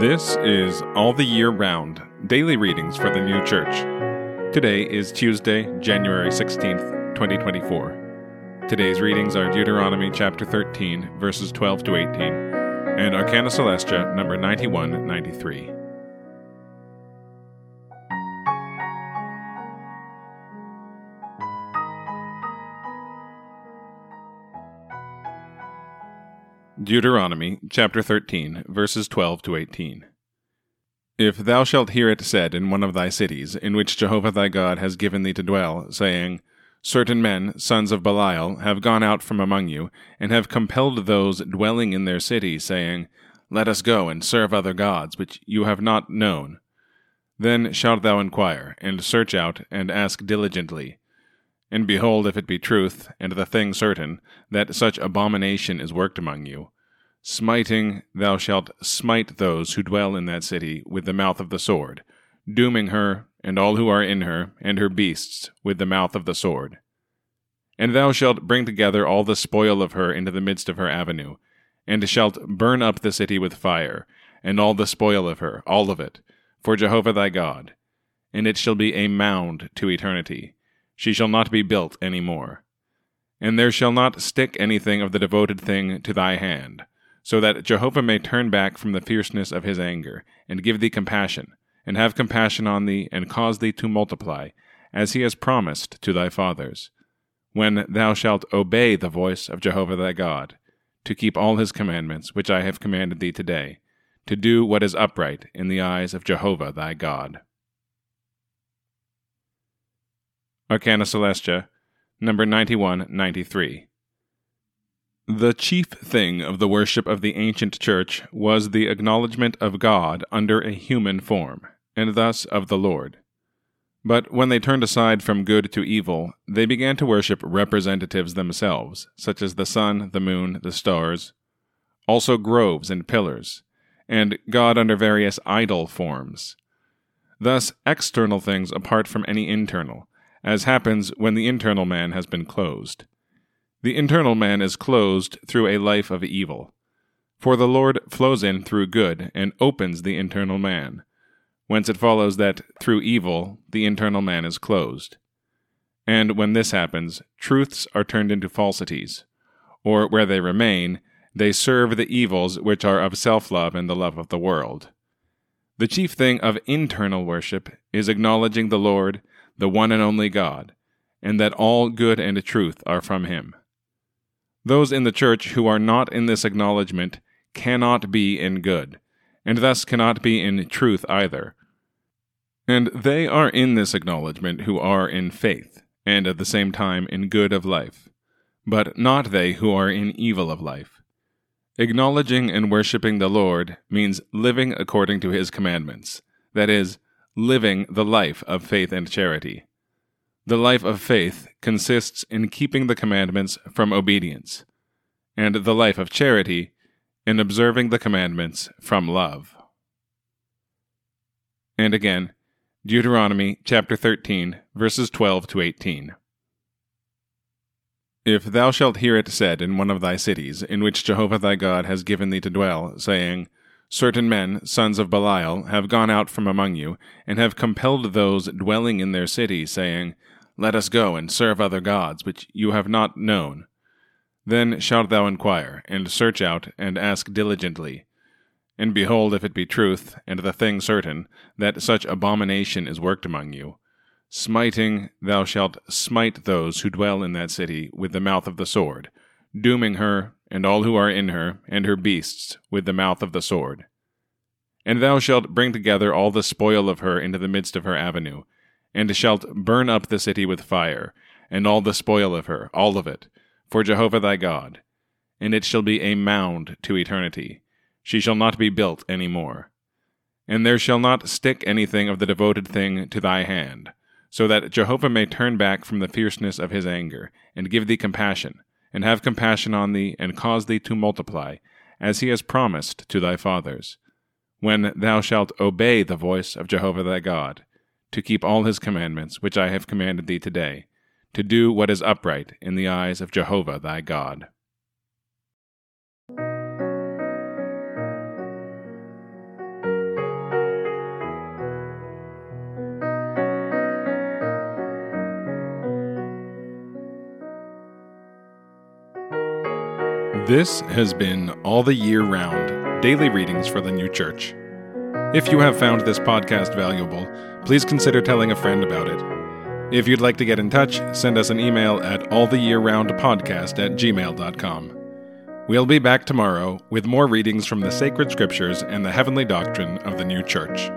This is All the Year Round Daily Readings for the New Church. Today is Tuesday, January 16th, 2024. Today's readings are Deuteronomy chapter 13, verses 12 to 18, and Arcana Coelestia number 9193. Deuteronomy chapter 13, verses 12 to 18. If thou shalt hear it said in one of thy cities, in which Jehovah thy God has given thee to dwell, saying, Certain men, sons of Belial, have gone out from among you, and have compelled those dwelling in their city, saying, Let us go and serve other gods, which you have not known. Then shalt thou inquire, and search out, and ask diligently. And behold, if it be truth, and the thing certain, that such abomination is worked among you, smiting thou shalt smite those who dwell in that city with the mouth of the sword, dooming her, and all who are in her, and her beasts, with the mouth of the sword. And thou shalt bring together all the spoil of her into the midst of her avenue, and shalt burn up the city with fire, and all the spoil of her, all of it, for Jehovah thy God. And it shall be a mound to eternity she shall not be built any more. And there shall not stick anything of the devoted thing to thy hand, so that Jehovah may turn back from the fierceness of his anger, and give thee compassion, and have compassion on thee, and cause thee to multiply, as he has promised to thy fathers, when thou shalt obey the voice of Jehovah thy God, to keep all his commandments which I have commanded thee today, to do what is upright in the eyes of Jehovah thy God. Arcana Coelestia, number 9193. The chief thing of the worship of the ancient church was the acknowledgement of God under a human form, and thus of the Lord. But when they turned aside from good to evil, they began to worship representatives themselves, such as the sun, the moon, the stars, also groves and pillars, and God under various idol forms. Thus, external things apart from any internal, as happens when the internal man has been closed. The internal man is closed through a life of evil. For the Lord flows in through good and opens the internal man, whence it follows that through evil the internal man is closed. And when this happens, truths are turned into falsities, or where they remain, they serve the evils which are of self love and the love of the world. The chief thing of internal worship is acknowledging the Lord the one and only God, and that all good and truth are from him. Those in the church who are not in this acknowledgement cannot be in good, and thus cannot be in truth either. And they are in this acknowledgement who are in faith, and at the same time in good of life, but not they who are in evil of life. Acknowledging and worshipping the Lord means living according to his commandments, that is, living the life of faith and charity. The life of faith consists in keeping the commandments from obedience, and the life of charity in observing the commandments from love. And again, Deuteronomy chapter 13, verses 12 to 18. If thou shalt hear it said in one of thy cities, in which Jehovah thy God has given thee to dwell, saying, Certain men, sons of Belial, have gone out from among you, and have compelled those dwelling in their city, saying, Let us go and serve other gods, which you have not known. Then shalt thou inquire, and search out, and ask diligently. And behold, if it be truth, and the thing certain, that such abomination is worked among you, smiting thou shalt smite those who dwell in that city with the mouth of the sword, dooming her and all who are in her, and her beasts, with the mouth of the sword. And thou shalt bring together all the spoil of her into the midst of her avenue, and shalt burn up the city with fire, and all the spoil of her, all of it, for Jehovah thy God. And it shall be a mound to eternity. She shall not be built any more. And there shall not stick anything of the devoted thing to thy hand, so that Jehovah may turn back from the fierceness of his anger, and give thee compassion and have compassion on thee, and cause thee to multiply, as he has promised to thy fathers, when thou shalt obey the voice of Jehovah thy God, to keep all his commandments which I have commanded thee today, to do what is upright in the eyes of Jehovah thy God. This has been All the Year Round Daily Readings for the New Church. If you have found this podcast valuable, please consider telling a friend about it. If you'd like to get in touch, send us an email at alltheyearroundpodcast at gmail.com. We'll be back tomorrow with more readings from the sacred scriptures and the heavenly doctrine of the new church.